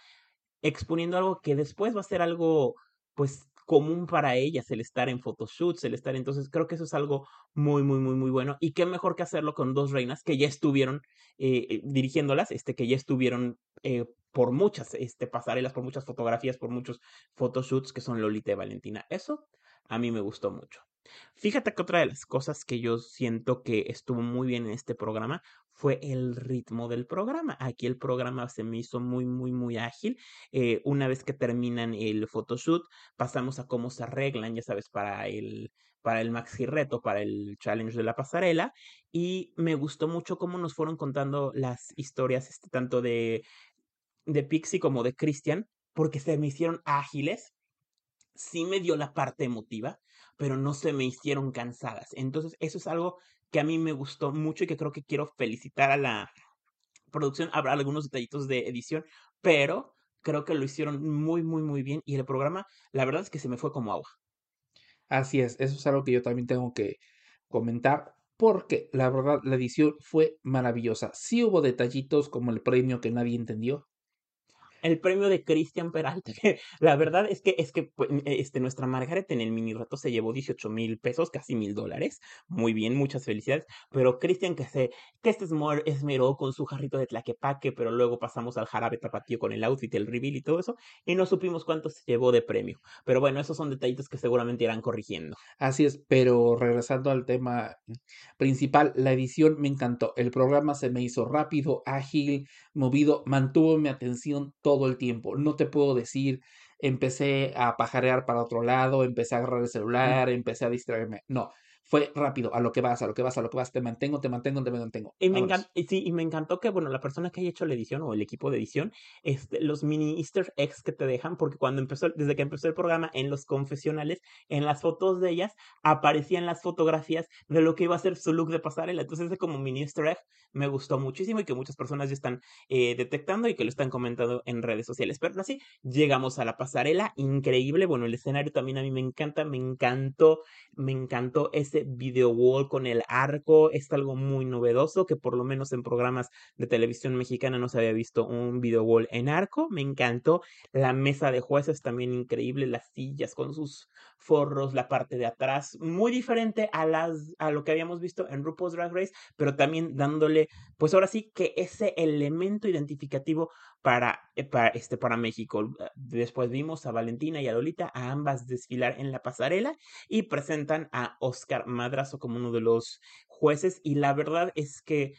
exponiendo algo que después va a ser algo pues común para ellas el estar en photoshoots, el estar entonces creo que eso es algo muy muy muy muy bueno y qué mejor que hacerlo con dos reinas que ya estuvieron eh, eh, dirigiéndolas, este que ya estuvieron eh, por muchas este pasarelas, por muchas fotografías, por muchos photoshoots que son Lolita y Valentina. Eso a mí me gustó mucho. Fíjate que otra de las cosas que yo siento que estuvo muy bien en este programa fue el ritmo del programa. Aquí el programa se me hizo muy, muy, muy ágil. Eh, una vez que terminan el photoshoot, pasamos a cómo se arreglan, ya sabes, para el, para el maxi reto, para el challenge de la pasarela. Y me gustó mucho cómo nos fueron contando las historias, este, tanto de, de Pixie como de Christian, porque se me hicieron ágiles. Sí me dio la parte emotiva pero no se me hicieron cansadas. Entonces, eso es algo que a mí me gustó mucho y que creo que quiero felicitar a la producción. Habrá algunos detallitos de edición, pero creo que lo hicieron muy, muy, muy bien. Y el programa, la verdad es que se me fue como agua. Así es, eso es algo que yo también tengo que comentar. Porque la verdad, la edición fue maravillosa. Sí hubo detallitos como el premio que nadie entendió el premio de Cristian Peralta. la verdad es que, es que pues, este, nuestra Margaret en el mini rato se llevó 18 mil pesos, casi mil dólares. Muy bien, muchas felicidades. Pero Cristian que se, que este esmeró con su jarrito de tlaquepaque, pero luego pasamos al jarabe tapatío con el outfit, el reveal y todo eso, y no supimos cuánto se llevó de premio. Pero bueno, esos son detallitos que seguramente irán corrigiendo. Así es, pero regresando al tema principal, la edición me encantó. El programa se me hizo rápido, ágil, movido, mantuvo mi atención todo el tiempo. No te puedo decir, empecé a pajarear para otro lado, empecé a agarrar el celular, empecé a distraerme. No, fue rápido, a lo que vas, a lo que vas, a lo que vas, te mantengo, te mantengo, te mantengo. Y me, encantó, sí, y me encantó que, bueno, la persona que haya hecho la edición o el equipo de edición, este, los mini easter eggs que te dejan, porque cuando empezó, desde que empezó el programa, en los confesionales, en las fotos de ellas, aparecían las fotografías de lo que iba a ser su look de pasarela. Entonces, ese como mini easter egg me gustó muchísimo y que muchas personas ya están eh, detectando y que lo están comentando en redes sociales. Pero así, llegamos a la pasarela, increíble. Bueno, el escenario también a mí me encanta, me encantó, me encantó ese video wall con el arco es algo muy novedoso que por lo menos en programas de televisión mexicana no se había visto un video wall en arco. Me encantó la mesa de jueces también increíble, las sillas con sus forros, la parte de atrás, muy diferente a las a lo que habíamos visto en RuPaul's Drag Race, pero también dándole pues ahora sí que ese elemento identificativo para, eh, este, para México. Después vimos a Valentina y a Lolita, a ambas desfilar en la pasarela y presentan a Oscar Madrazo como uno de los jueces y la verdad es que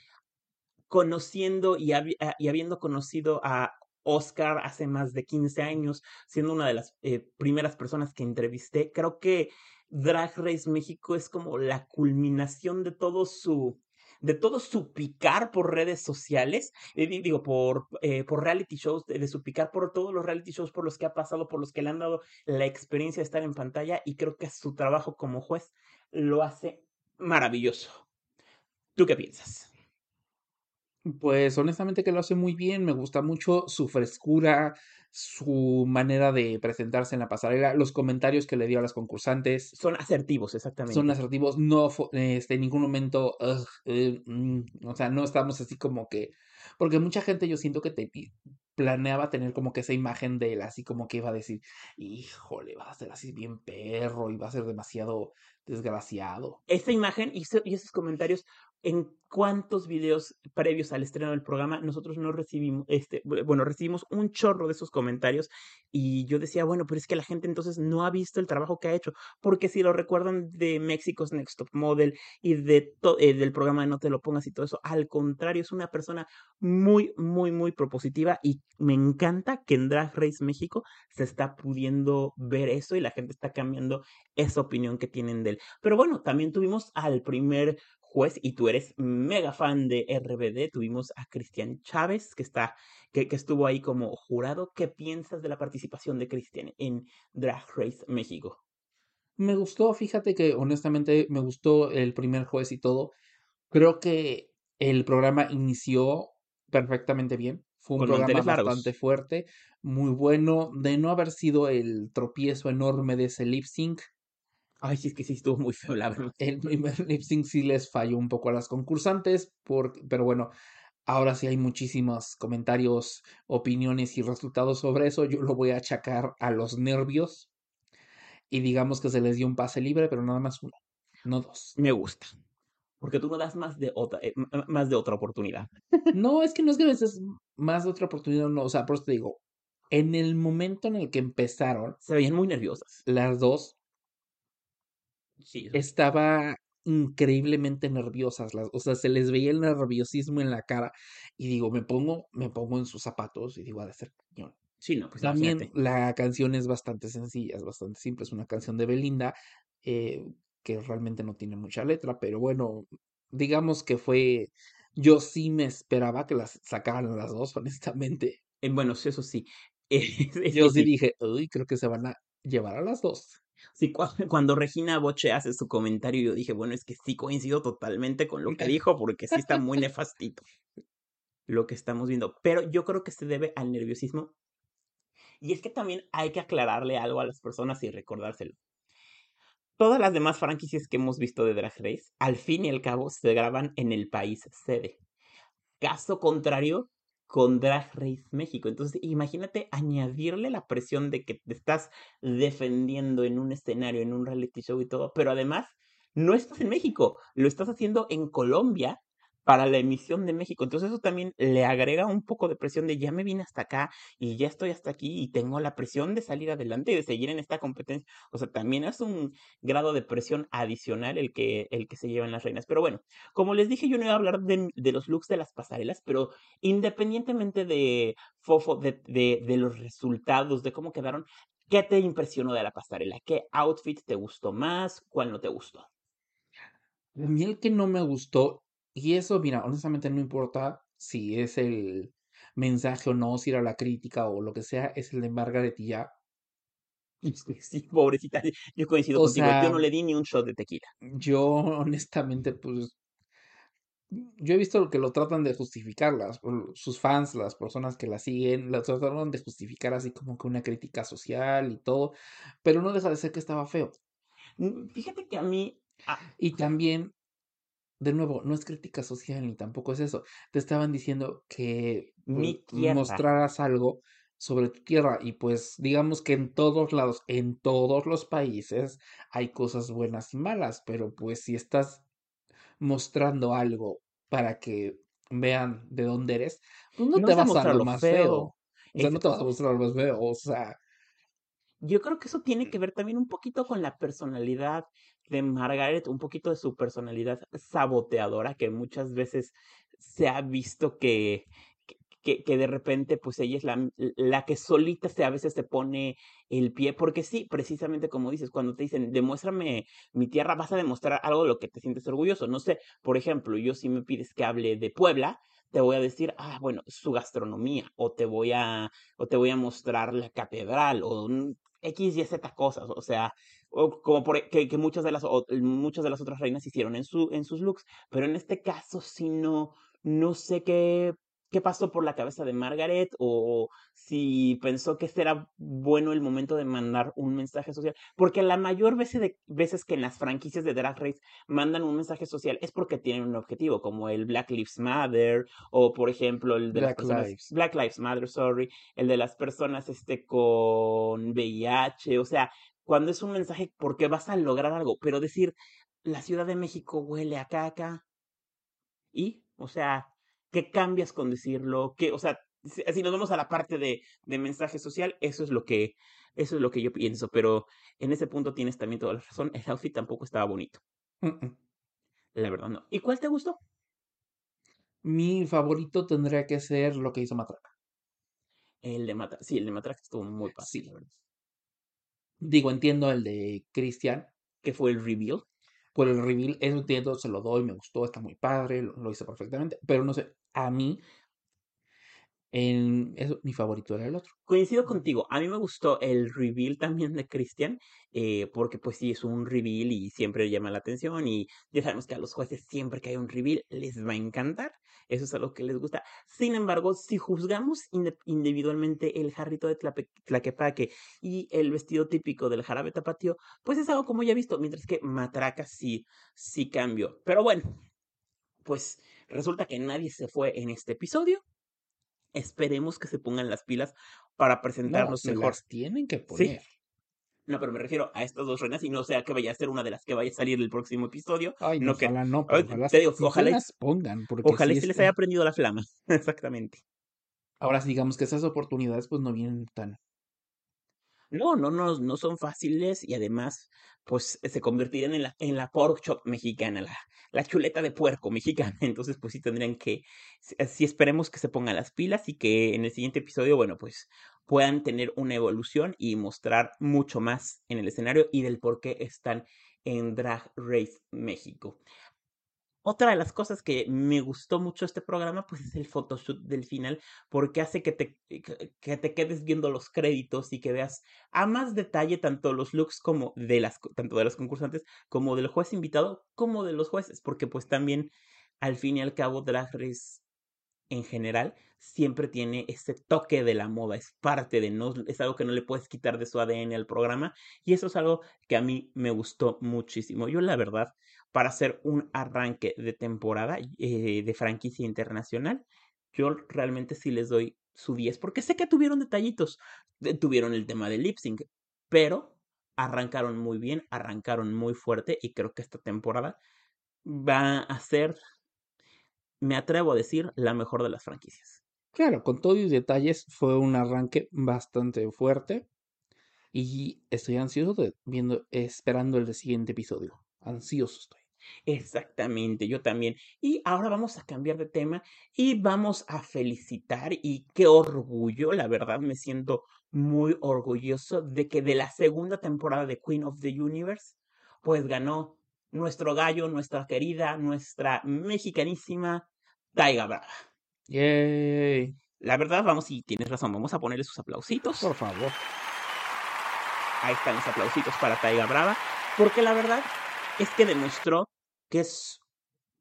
conociendo y, y habiendo conocido a Oscar hace más de 15 años, siendo una de las eh, primeras personas que entrevisté, creo que Drag Race México es como la culminación de todo su de todo su picar por redes sociales, eh, di- digo, por, eh, por reality shows, de, de su picar por todos los reality shows por los que ha pasado, por los que le han dado la experiencia de estar en pantalla y creo que su trabajo como juez lo hace maravilloso. ¿Tú qué piensas? Pues honestamente que lo hace muy bien, me gusta mucho su frescura, su manera de presentarse en la pasarela, los comentarios que le dio a las concursantes. Son asertivos, exactamente. Son asertivos, no este, en ningún momento, ugh, eh, mm, o sea, no estamos así como que, porque mucha gente yo siento que te planeaba tener como que esa imagen de él, así como que iba a decir, híjole, va a ser así bien perro y va a ser demasiado desgraciado. esa imagen y esos comentarios, en cuántos videos previos al estreno del programa nosotros no recibimos, este, bu- bueno, recibimos un chorro de esos comentarios y yo decía, bueno, pero es que la gente entonces no ha visto el trabajo que ha hecho, porque si lo recuerdan de México's Next Top Model y de eh, del programa de No te lo pongas y todo eso, al contrario, es una persona muy, muy, muy propositiva y me encanta que en Drag Race México se está pudiendo ver eso y la gente está cambiando esa opinión que tienen de él. Pero bueno, también tuvimos al primer juez, y tú eres mega fan de RBD, tuvimos a Cristian Chávez, que está, que, que estuvo ahí como jurado. ¿Qué piensas de la participación de Cristian en Drag Race México? Me gustó, fíjate que honestamente me gustó el primer juez y todo. Creo que el programa inició perfectamente bien. Fue un Con programa bastante fuerte, muy bueno. De no haber sido el tropiezo enorme de ese lip sync, Ay, sí, es que sí estuvo muy feo, la verdad. el primer lip sync sí les falló un poco a las concursantes, por, pero bueno, ahora sí hay muchísimos comentarios, opiniones y resultados sobre eso. Yo lo voy a achacar a los nervios y digamos que se les dio un pase libre, pero nada más uno, no dos. Me gusta. Porque tú no das más de otra, eh, más de otra oportunidad. No, es que no es que a veces más de otra oportunidad, no, o sea, por eso te digo, en el momento en el que empezaron Se veían muy nerviosas. las dos, Sí, estaba increíblemente nerviosas, las, o sea, se les veía el nerviosismo en la cara y digo, me pongo, me pongo en sus zapatos y digo, ha de ser cañón. Sí, no, pues También imagínate. la canción es bastante sencilla, es bastante simple, es una canción de Belinda eh, que realmente no tiene mucha letra, pero bueno, digamos que fue, yo sí me esperaba que las sacaran las dos, honestamente. Eh, bueno, eso sí. Eh, Yo sí sí. dije, uy, creo que se van a llevar a las dos. Sí, cua- cuando Regina Boche hace su comentario, yo dije, bueno, es que sí coincido totalmente con lo que dijo, porque sí está muy nefastito lo que estamos viendo. Pero yo creo que se debe al nerviosismo. Y es que también hay que aclararle algo a las personas y recordárselo. Todas las demás franquicias que hemos visto de Drag Race, al fin y al cabo, se graban en el país sede. Caso contrario con Drag Race México. Entonces, imagínate añadirle la presión de que te estás defendiendo en un escenario, en un reality show y todo, pero además no estás en México, lo estás haciendo en Colombia para la emisión de México. Entonces eso también le agrega un poco de presión de ya me vine hasta acá y ya estoy hasta aquí y tengo la presión de salir adelante y de seguir en esta competencia. O sea, también es un grado de presión adicional el que, el que se llevan las reinas. Pero bueno, como les dije, yo no iba a hablar de, los looks de las pasarelas, pero independientemente de Fofo, de, de, de los resultados, de cómo quedaron, ¿qué te impresionó de la pasarela? ¿Qué outfit te gustó más? ¿Cuál no te gustó? A mí el que no me gustó, y eso, mira, honestamente no importa si es el mensaje o no, si era la crítica o lo que sea, es el de Margaret y ya. Sí, pobrecita, yo coincido O contigo, yo no le di ni un shot de tequila. yo honestamente, pues, yo he visto que lo tratan de justificar, las, sus fans, las personas que la siguen, lo trataron de justificar así como que una crítica social y todo, pero no deja de ser que estaba feo. Mm, Fíjate que a mí, ah, Y también, de nuevo, no es crítica social ni tampoco es eso. Te estaban diciendo que mi pues, tierra, mostraras algo sobre tu tierra y pues digamos que en todos lados, en todos los países hay cosas buenas y malas, pero pues si estás mostrando algo para que vean de dónde eres, pues no no te vas a a mostrar lo más feo. feo. O sea, no te vas a mostrar lo más feo. O sea, Yo creo que eso tiene que ver también un poquito con la personalidad de Margaret, un poquito de su personalidad saboteadora, que muchas veces se ha visto que, que, de repente, pues ella es la, la que solita a veces se pone el pie, porque sí, precisamente como dices, cuando te dicen, demuéstrame mi tierra, vas a demostrar algo de lo que te sientes orgulloso. No sé, por ejemplo, yo si me pides que hable de Puebla, te voy a decir, ah, bueno, su gastronomía, o te voy a, o te voy a mostrar la catedral, o X y Z cosas, o sea, o como por, e, que, que muchas de las o, muchas de las otras reinas hicieron en su en sus looks, pero en este caso sí no no sé qué qué pasó por la cabeza de Margaret o si pensó que este era bueno el momento de mandar un mensaje social. Porque la mayor veces, de, veces que en las franquicias de Drag Race mandan un mensaje social es porque tienen un objetivo, como el Black Lives Matter o, por ejemplo, el de Black las personas... Lives. Black Lives Matter, sorry. El de las personas este, con VIH. O sea, cuando es un mensaje porque vas a lograr algo, pero decir, la Ciudad de México huele a caca. ¿Y? O sea, ¿qué cambias con decirlo? ¿Qué, o sea, si, nos vamos a la parte de, de mensaje social, eso es lo que eso es lo que yo pienso, pero en ese punto tienes también toda la razón, el outfit tampoco estaba bonito. La verdad no. ¿Y cuál te gustó? Mi favorito tendría que ser lo que hizo Matraca. El de Matraca. Sí, el de Matraca estuvo muy fácil, Sí. la verdad. Digo, entiendo el de Cristian. Que fue el reveal. Por el reveal, eso entiendo, se lo doy, me gustó, está muy padre, lo, lo hizo perfectamente. Pero no sé, a mí, en mi favorito era el otro. Coincido contigo, a mí me gustó el reveal también de Christian, eh, porque pues sí es un reveal y siempre llama la atención y ya sabemos que a los jueces siempre que hay un reveal les va a encantar, eso es algo que les gusta. Sin embargo, si juzgamos individualmente el jarrito de tlape- tlaquepaque y el vestido típico del jarabe tapatío, pues es algo como ya he visto, mientras que Matraca sí, sí cambió. Pero bueno, pues resulta que nadie se fue en este episodio. Esperemos que se pongan las pilas para No, presentarnos se mejor. las tienen que Sí. No, pero me refiero a estas dos reinas y no sea que vaya a ser una de las que vaya a salir el próximo episodio. Ay, no, No que, ojalá no, ojalá, te digo, ojalá las pongan, porque ojalá sí se les haya prendido la flama. Exactamente. Ahora sí, digamos que esas oportunidades pues no vienen tan... No, no, no, no son fáciles y además, pues se convertirían en la, en la pork chop mexicana, la, la chuleta de puerco mexicana. Entonces, pues sí tendrían que, sí esperemos que se pongan las pilas y que en el siguiente episodio, bueno, pues puedan tener una evolución y mostrar mucho más en el escenario y del por qué están en Drag Race México. Otra de las cosas que me gustó mucho este programa, pues es el photoshoot del final, porque hace que te, que- que te quedes viendo los créditos y que veas a más detalle tanto los looks como de las, tanto de los concursantes como del juez invitado, como de los jueces, porque pues también al fin y al cabo Drag Race en general siempre tiene ese toque de la moda, es parte de, no, es algo que no le puedes quitar de su ADN al programa y eso es algo que a mí me gustó muchísimo. Yo la verdad, para hacer un arranque de temporada eh, de franquicia internacional, yo realmente sí les doy su 10 porque sé que tuvieron detallitos, de- tuvieron el tema del lip sync, pero arrancaron muy bien, arrancaron muy fuerte y creo que esta temporada va a ser, me atrevo a decir, la mejor de las franquicias. Claro, con todo y detalles fue un arranque bastante fuerte y estoy ansioso de viendo, esperando el siguiente episodio. Ansioso estoy. Exactamente, yo también. Y ahora vamos a cambiar de tema y vamos a felicitar y qué orgullo, la verdad me siento muy orgulloso de que de la segunda temporada de Queen of the Universe, pues ganó nuestro gallo, nuestra querida, nuestra mexicanísima Taiga Brava. Yay. La verdad, vamos, y tienes razón, vamos a ponerle sus aplausitos. Por favor. Ahí están los aplausitos para Taiga Brava, porque la verdad es que demostró que es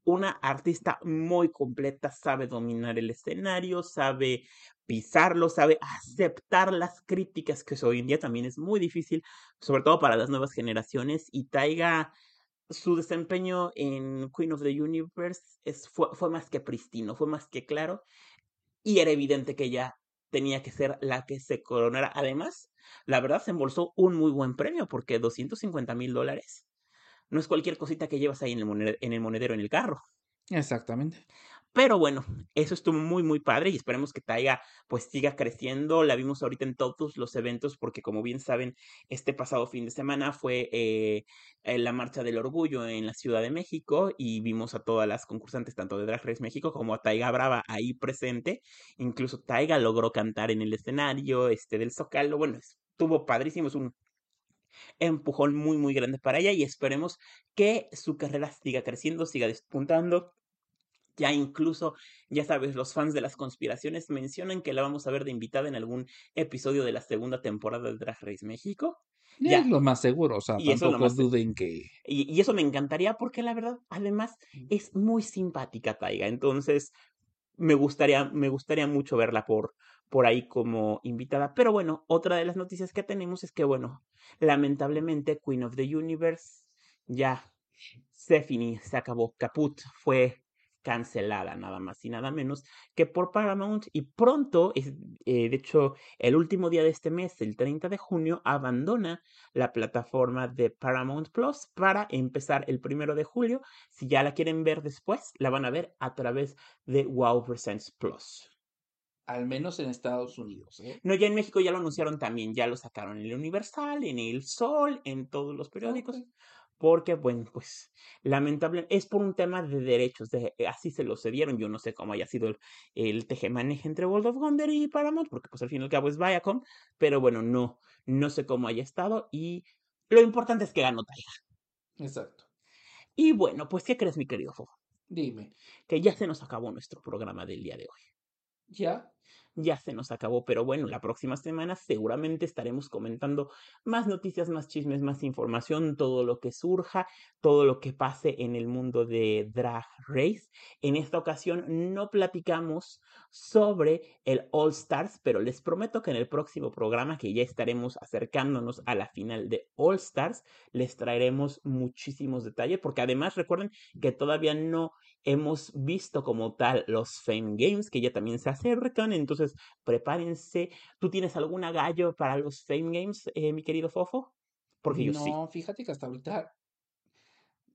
una artista muy completa, sabe dominar el escenario, sabe pisarlo, sabe aceptar las críticas, que hoy en día también es muy difícil, sobre todo para las nuevas generaciones, y Taiga, su desempeño en Queen of the Universe fue, más que pristino, fue más que claro, y era evidente que ella tenía que ser la que se coronara. Además, la verdad se embolsó un muy buen premio, porque 250 mil dólares no es cualquier cosita que llevas ahí en el, en el monedero en el carro. Exactamente. Pero bueno, eso estuvo muy, muy padre y esperemos que Taiga pues siga creciendo. La vimos ahorita en todos los eventos porque como bien saben, este pasado fin de semana fue eh, la Marcha del Orgullo en la Ciudad de México y vimos a todas las concursantes, tanto de Drag Race México como a Taiga Brava ahí presente. Incluso Taiga logró cantar en el escenario este, del Zócalo. Bueno, estuvo padrísimo, es un empujón muy, muy grande para ella y esperemos que su carrera siga creciendo, siga despuntando ya incluso, ya sabes, los fans de las conspiraciones mencionan que la vamos a ver de invitada en algún episodio de la segunda temporada de Drag Race México. Ya. Es lo más seguro, o sea, y tampoco más, duden que... Y, y, eso me encantaría porque la verdad, además, es muy simpática Taiga, entonces me gustaría, me gustaría mucho verla por, por ahí como invitada. Pero bueno, otra de las noticias que tenemos es que, bueno, lamentablemente Queen of the Universe ya se finí, se acabó, caput, fue cancelada, nada más y nada menos que por Paramount y pronto, eh, de hecho, el último día de este mes, el 30 de junio, abandona la plataforma de Paramount Plus para empezar el primero de julio. Si ya la quieren ver después, la van a ver a través de Wow Presents Plus. Al menos en Estados Unidos. ¿eh? No, ya en México ya lo anunciaron también, ya lo sacaron en el Universal, en el Sol, en todos los periódicos porque, bueno, pues lamentable, es por un tema de derechos, de, eh, así se lo cedieron, yo no sé cómo haya sido el, el tejemaneje entre World of Wonder y Paramount, porque pues al fin y al cabo es Viacom, pero bueno, no, no sé cómo haya estado y lo importante es que ganó Taiga. Exacto. Y bueno, pues, ¿qué crees, mi querido Fofo? Dime. Que ya se nos acabó nuestro programa del día de hoy. ¿Ya? Ya se nos acabó, pero bueno, la próxima semana seguramente estaremos comentando más noticias, más chismes, más información, todo lo que surja, todo lo que pase en el mundo de Drag Race. En esta ocasión no platicamos sobre el All Stars, pero les prometo que en el próximo programa, que ya estaremos acercándonos a la final de All Stars, les traeremos muchísimos detalles, porque además recuerden que todavía no hemos visto como tal los Fame Games, que ya también se acercan, entonces prepárense. ¿Tú tienes alguna gallo para los Fame Games, eh, mi querido Fofo? Porque yo sí. No, fíjate que hasta ahorita,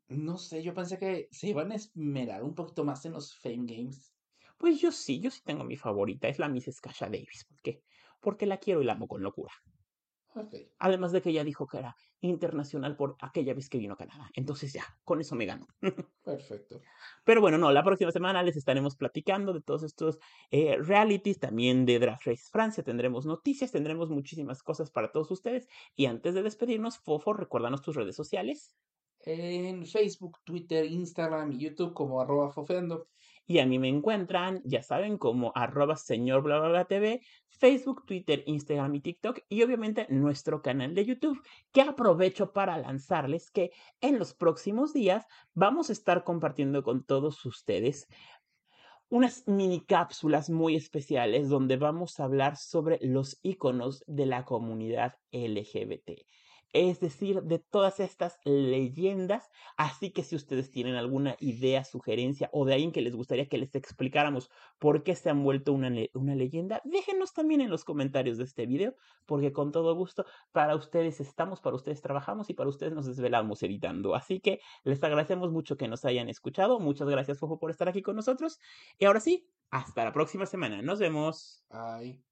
no sé, yo pensé que se iban a esmerar un poquito más en los Fame Games. Pues yo sí, yo sí tengo mi favorita, es la Miss Skasha Davis. ¿Por qué? Porque la quiero y la amo con locura. Además de que ella dijo que era internacional por aquella vez que vino a Canadá. Entonces ya, con eso me gano. Perfecto. Pero bueno, no, la próxima semana les estaremos platicando de todos estos eh, realities, también de Draft Race Francia. Tendremos noticias, tendremos muchísimas cosas para todos ustedes. Y antes de despedirnos, Fofo, recuérdanos tus redes sociales. En Facebook, Twitter, Instagram y YouTube como arroba fofeando. Y a mí me encuentran, ya saben, como arroba señor TV, Facebook, Twitter, Instagram y TikTok y obviamente nuestro canal de YouTube, que aprovecho para lanzarles que en los próximos días vamos a estar compartiendo con todos ustedes unas mini cápsulas muy especiales donde vamos a hablar sobre los iconos de la comunidad LGBT es decir, de todas estas leyendas. Así que si ustedes tienen alguna idea, sugerencia o de alguien que les gustaría que les explicáramos por qué se han vuelto una, una leyenda, déjenos también en los comentarios de este video, porque con todo gusto para ustedes estamos, para ustedes trabajamos y para ustedes nos desvelamos editando. Así que les agradecemos mucho que nos hayan escuchado. Muchas gracias, Fofo, por estar aquí con nosotros. Y ahora sí, hasta la próxima semana. Nos vemos. Bye.